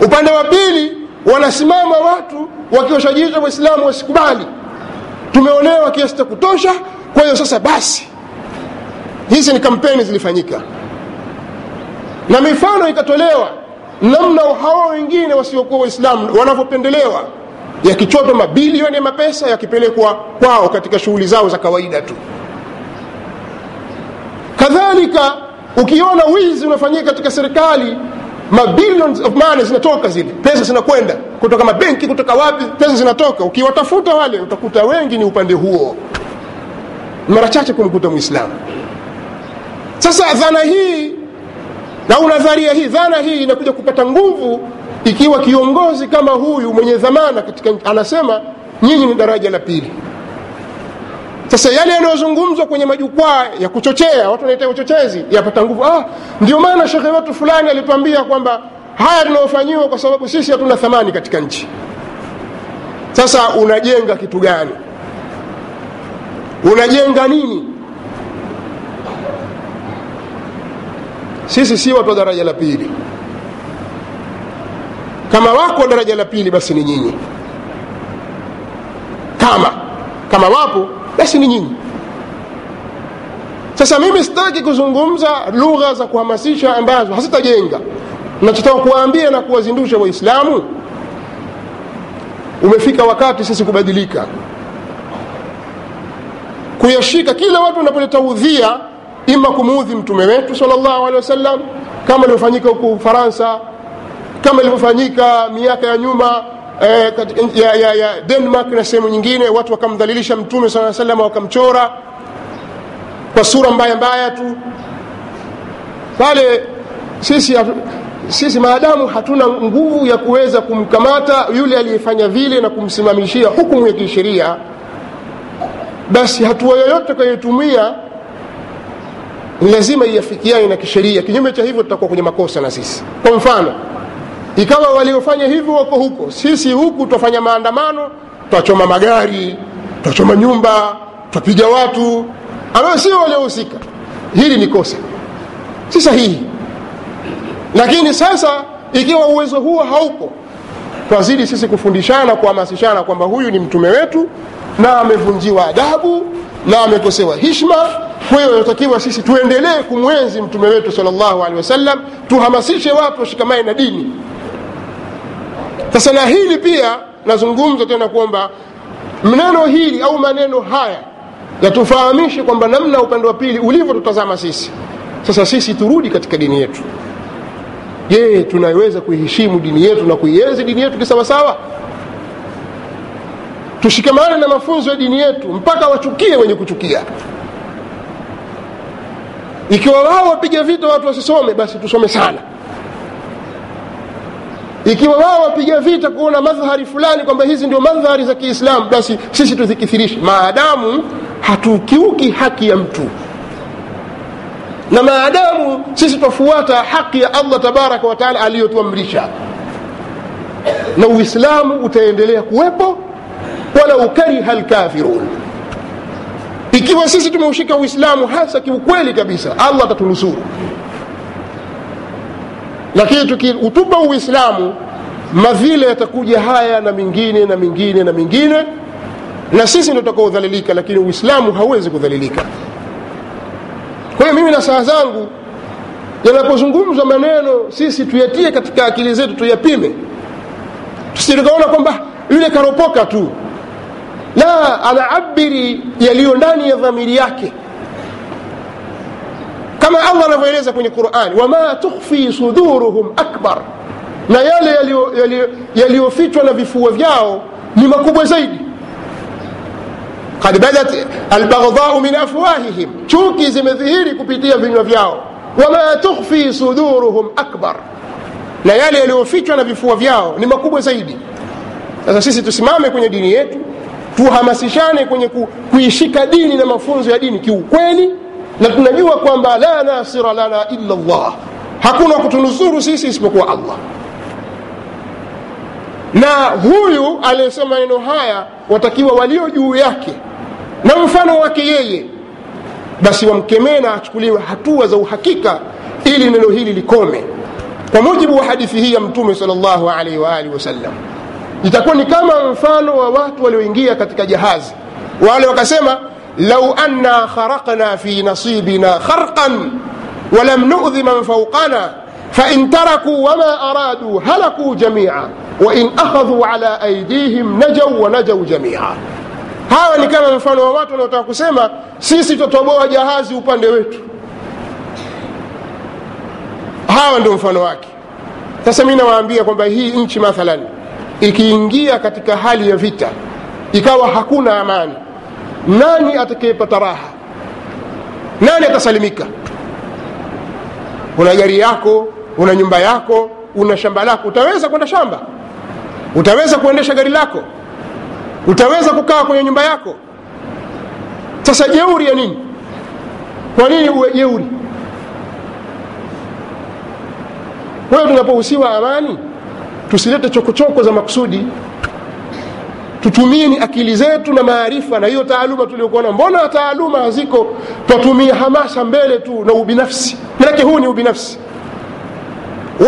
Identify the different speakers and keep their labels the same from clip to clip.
Speaker 1: upande wa pili wanasimama watu wakiwashajiisha waislamu wasikubali. Tumeonewa kiasi cha kutosha kwa hiyo sasa basi hizi ni kampeni zilifanyika. Na mifano ikatolewa namna hawa wengine wasiokuwa waislamu wanavyopendelewa yakichotwa mabilioni ya mapesa yakipelekwa kwao katika shughuli zao za kawaida tu. Kadhalika ukiona wizi unafanyika katika serikali mabillions of money zinatoka zile. Pesa zinakwenda. Kutoka mabenki kutoka wapi pesa zinatoka. Ukiwatafuta wale utakuta wengi ni upande huo. Mara chache kumkuta mwislamu sasa dhana hii au nadharia hii dhana hii inakuja kupata nguvu ikiwa kiongozi kama huyu mwenye dhamana katika anasema nyinyi ni daraja la pili sasa yale yanayozungumzwa kwenye majukwaa ya kuchochea watu wanaita uchochezi yapata nguvu. Ah, ndio maana shekhe wetu fulani alituambia kwamba haya tunayofanyiwa kwa sababu sisi hatuna thamani katika nchi. Sasa unajenga kitu gani? Unajenga nini? Sisi si watu wa daraja la pili. Kama wako daraja la pili basi ni nyinyi. Kama kama wapo basi ni nyinyi. Sasa mimi sitaki kuzungumza lugha za kuhamasisha ambazo hazitajenga. Nachotaka kuwaambia na kuwazindusha waislamu umefika wakati sisi kubadilika. Kuyashika kila watu wanapoleta udhia ima kumuudhi mtume wetu salllahu alehi wasallam kama ilivyofanyika huku ufaransa kama ilivyofanyika miaka ya nyuma eh, ya, ya, ya denmark na sehemu nyingine watu wakamdhalilisha mtume saa salama, wakamchora kwa sura mbaya mbaya tu. Pale sisi sisi maadamu hatuna nguvu ya kuweza kumkamata yule aliyefanya vile na kumsimamishia hukumu ya kisheria basi hatua yoyote kayotumia ni lazima iafikiane na kisheria. Kinyume cha hivyo tutakuwa kwenye makosa na sisi. Kwa mfano ikawa waliofanya hivyo wako huko. Sisi huku twafanya maandamano twachoma magari twachoma nyumba twapiga watu ambayo sio waliohusika. Hili ni kosa. Si sahihi. Lakini sasa ikiwa uwezo huo haupo twazidi sisi kufundishana kuhamasishana kwamba huyu ni mtume wetu na amevunjiwa adabu na amekosewa hishma kwa inatakiwa sisi tuendelee kumwenzi mtume wetu salllahu alehi wasallam tuhamasishe watu washikamane na dini sasa na hili pia nazungumza tena kwamba neno hili au maneno haya yatufahamishe kwamba namna upande wa pili ulivyotutazama sisi. Sasa sisi turudi katika dini yetu. Je tunaweza kuiheshimu dini yetu na kuienzi dini yetu kisawasawa? Tushikamane na mafunzo ya dini yetu mpaka wachukie wenye kuchukia. Ikiwa wao wapiga vita watu wasisome basi tusome sana ikiwa wao wapiga vita kuona madhhari fulani kwamba hizi ndio madhhari za kiislamu basi sisi tuzikithirishe. Maadamu hatukiuki haki ya mtu. Na maadamu sisi twafuata haki ya allah tabaraka wataala aliyotuamrisha. Na uislamu utaendelea kuwepo wala ukariha lkafirun ikiwa sisi tumeushika uislamu hasa kiukweli kabisa allah atatunusuru lakini tukiutupa uislamu mavile yatakuja haya na mingine na mingine na mingine na sisi ndo utakaodhalilika lakini uislamu hauwezi kudhalilika. Kwa hiyo mimi na saa zangu yanapozungumzwa maneno sisi tuyatie katika akili zetu tuyapime. Tusitukaona kwamba yule karopoka tu. La anaabiri yaliyo ndani ya dhamiri yake kama allah anavyoeleza kwenye qurani wama tukhfi suduruhum akbar. Na yale yaliyofichwa na vifua vyao ni makubwa zaidi. Kad badat albaghdhau min afwahihim. Chuki zimedhihiri kupitia vinywa vyao. Wama tukhfi suduruhum akbar. Na yale yaliyofichwa na vifua vyao ni makubwa zaidi. Sasa sisi tusimame kwenye dini yetu tuhamasishane kwenye ku, kuishika dini na mafunzo ya dini kiukweli na tunajua kwamba la nasira lana illa llah hakuna kutunusuru sisi isipokuwa allah. Na huyu aliyesema maneno haya watakiwa walio juu yake na mfano wake yeye basi wamkemee na achukuliwe hatua za uhakika ili neno hili likome. Kwa mujibu wa hadithi hii ya mtume salllahu alaihi waalihi wasallam itakuwa ni kama mfano wa watu walioingia katika jahazi. Wale wakasema lau أنا خرقنا fi nasibina خرقا walam nudhi man fauqana fain tarakuu wama araduu halakuu jamia wain أخذوا على أيديهم najau ونجوا jamia hawa ni kama mfano wa watu wanaotaka kusema sisi totoboa jahazi upande wetu. Hawa ndio mfano wake. Sasa mi nawaambia kwamba hii nchi mathalan ikiingia katika hali ya vita ikawa hakuna amani nani atakayepata raha? Nani atasalimika? Una gari yako una nyumba yako una shamba lako utaweza kwenda shamba? Utaweza kuendesha gari lako? Utaweza kukaa kwenye nyumba yako? Sasa jeuri ya nini? Kwa nini uwe jeuri? Kwa hiyo tunapohusiwa amani tusilete chokochoko za makusudi tutumieni akili zetu na maarifa na hiyo taaluma tuliokuwa na mbona taaluma haziko? Twatumia hamasa mbele tu na ubinafsi. Manake huu ni ubinafsi.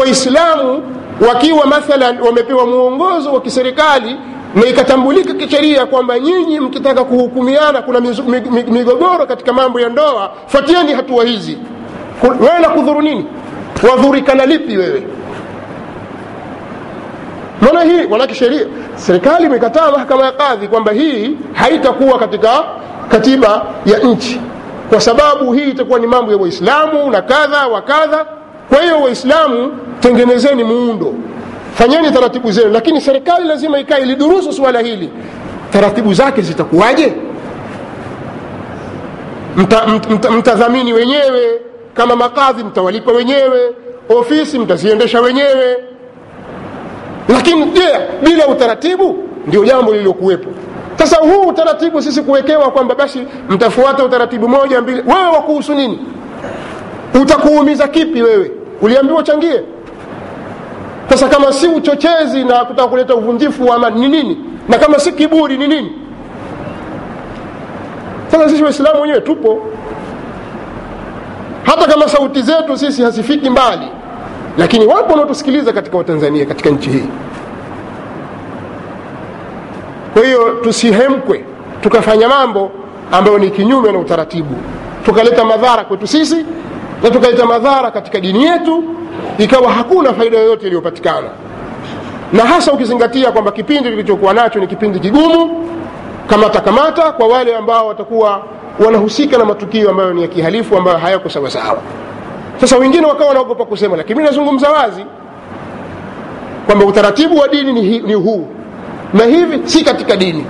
Speaker 1: Waislamu wakiwa mathalan wamepewa mwongozo wa kiserikali na ikatambulika kisheria kwamba nyinyi mkitaka kuhukumiana kuna migogoro katika mambo ya ndoa fuatieni hatua hizi. Wewe na kudhuru nini? Wadhurikana lipi wewe maana hii manake sheria serikali imekataa mahakama ya kadhi kwamba hii haitakuwa katika katiba ya nchi. Kwa sababu hii itakuwa ni mambo ya waislamu na kadha wa kadha. Kwa hiyo waislamu tengenezeni muundo. Fanyeni taratibu zenu. Lakini serikali lazima ikae ilidurusu suala hili. Taratibu zake zitakuwaje? Mtadhamini mta, mta, mta wenyewe. Kama makadhi mtawalipa wenyewe. Ofisi mtaziendesha wenyewe lakini je bila utaratibu? Ndio jambo lililokuwepo. Sasa huu utaratibu sisi kuwekewa kwamba basi mtafuata utaratibu moja mbili. Wewe wakuhusu nini? Utakuumiza kipi wewe? Uliambiwa uchangie? Sasa kama si uchochezi na kutaka kuleta uvunjifu wa amani ni nini? Na kama si kiburi ni nini? Sasa sisi waislamu wenyewe tupo. Hata kama sauti zetu sisi hazifiki mbali lakini wapo wanaotusikiliza katika watanzania katika nchi hii. Kwa hiyo tusihemkwe tukafanya mambo ambayo ni kinyume na utaratibu. Tukaleta madhara kwetu sisi na tukaleta madhara katika dini yetu ikawa hakuna faida yoyote iliyopatikana. Na hasa ukizingatia kwamba kipindi tulichokuwa nacho ni kipindi kigumu kamata kamata kwa wale ambao watakuwa wanahusika na matukio ambayo ni ya kihalifu ambayo hayako sawasawa sasa wengine wakawa wanaogopa kusema lakini mi nazungumza wazi kwamba utaratibu wa dini ni, ni huu. Na hivi si katika dini.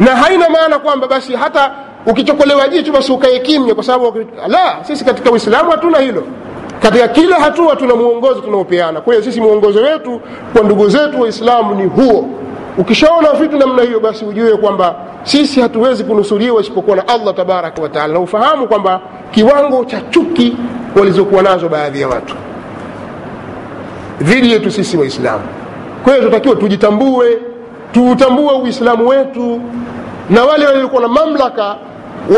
Speaker 1: Na haina maana kwamba basi hata ukichokolewa jicho basi ukae kimya kwa sababu la sisi katika uislamu hatuna hilo. Katika kila hatua tuna mwongozo tunaopeana. Kwa hiyo sisi mwongozo wetu kwa ndugu zetu waislamu ni huo. Ukishaona vitu namna hiyo basi ujue kwamba sisi hatuwezi kunusuriwa isipokuwa na allah tabaraka wataala na ufahamu kwamba kiwango cha chuki walizokuwa nazo baadhi ya watu. Dhidi yetu sisi waislamu. Kwa hiyo tunatakiwa tujitambue tuutambue uislamu wetu na wale waliokuwa na mamlaka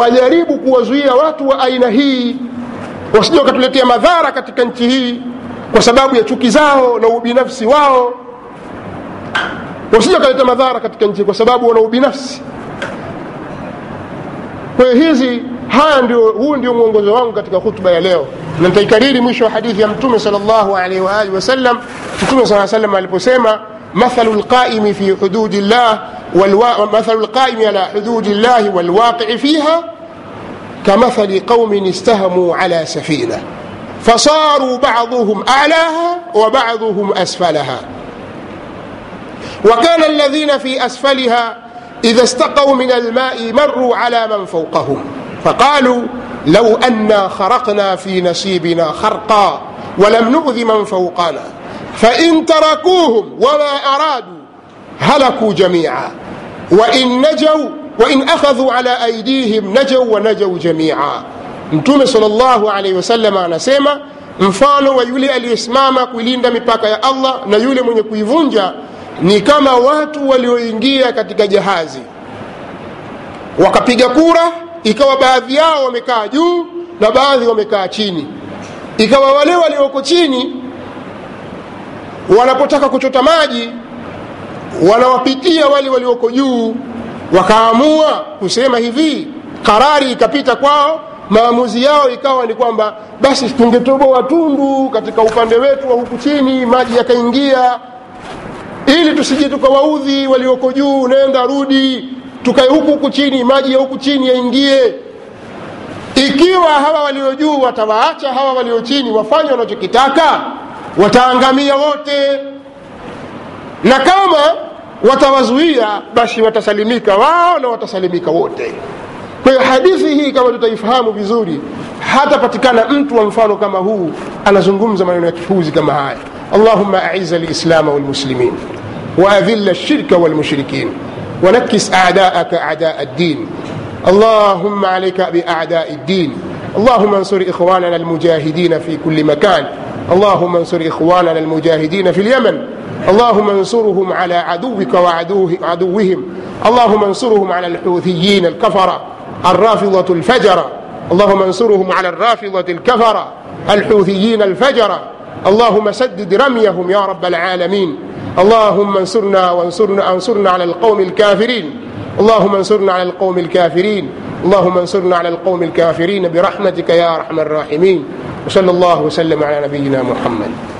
Speaker 1: wajaribu kuwazuia watu wa aina hii wasije wakatuletea madhara katika nchi hii kwa sababu ya chuki zao na ubinafsi wao. Wasije wakaleta madhara katika nchi kwa sababu wana ubinafsi. Kwa hiyo hizi haya ndio huu ndio mwongozo wangu katika hutuba ya leo na nitaikariri mwisho wa hadithi ya mtume salllahu alaihi waalihi wasallam mtume saa salam aliposema mathalu lqaimi fi hududi llah mathalu lqaimi ala hududi llahi walwaqii fiha كمثل قوم استهموا على سفينة فصاروا بعضهم أعلاها وبعضهم أسفلها وكان الذين في أسفلها إذا استقوا من الماء مروا على من فوقهم فقالوا لو أنا خرقنا في نصيبنا خرقا ولم نؤذ من فوقنا فإن تركوهم وما أرادوا هلكوا جميعا. وإن نجوا وإن أخذوا على أيديهم نجوا ونجوا جميعا. نتوم صلى الله عليه وسلم أنا سيما مفانو ويولي الإسمام كولين دمي باكا يا الله نيولي من يكويفونجا ni kama watu walioingia katika jahazi wakapiga kura ikawa baadhi yao wamekaa juu na baadhi wamekaa chini. Ikawa wale walioko chini wanapotaka kuchota maji wanawapitia wale walioko juu wakaamua kusema hivi karari ikapita kwao maamuzi yao ikawa ni kwamba basi tungetoboa tundu katika upande wetu wa huku chini maji yakaingia ili tusije tukawaudhi walioko juu nenda rudi tukae huku huku chini, maji ya huku chini yaingie. Ikiwa hawa walio juu watawaacha hawa walio chini wafanye wanachokitaka, wataangamia wote, na kama watawazuia, basi watasalimika wao na watasalimika wote. Kwa hiyo hadithi hii kama tutaifahamu vizuri, hatapatikana mtu wa mfano kama huu anazungumza maneno ya kipuzi kama haya. allahuma aiza lislama walmuslimin waadhila lshirka walmushrikin ونكس أعداءك أعداء الدين. اللهم عليك بأعداء الدين. اللهم انصر إخواننا المجاهدين في كل مكان. اللهم انصر إخواننا المجاهدين في اليمن. اللهم انصرهم على عدوك وعدوه عدوهم. اللهم انصرهم على الحوثيين الكفرة. الرافضة الفجرة. اللهم انصرهم على الرافضة الكفرة. الحوثيين الفجرة. اللهم سدد رميهم يا رب العالمين. اللهم انصرنا وانصرنا انصرنا على القوم الكافرين. اللهم انصرنا على القوم الكافرين. اللهم انصرنا على القوم الكافرين برحمتك يا أرحم الراحمين. وصلى الله وسلم على نبينا محمد.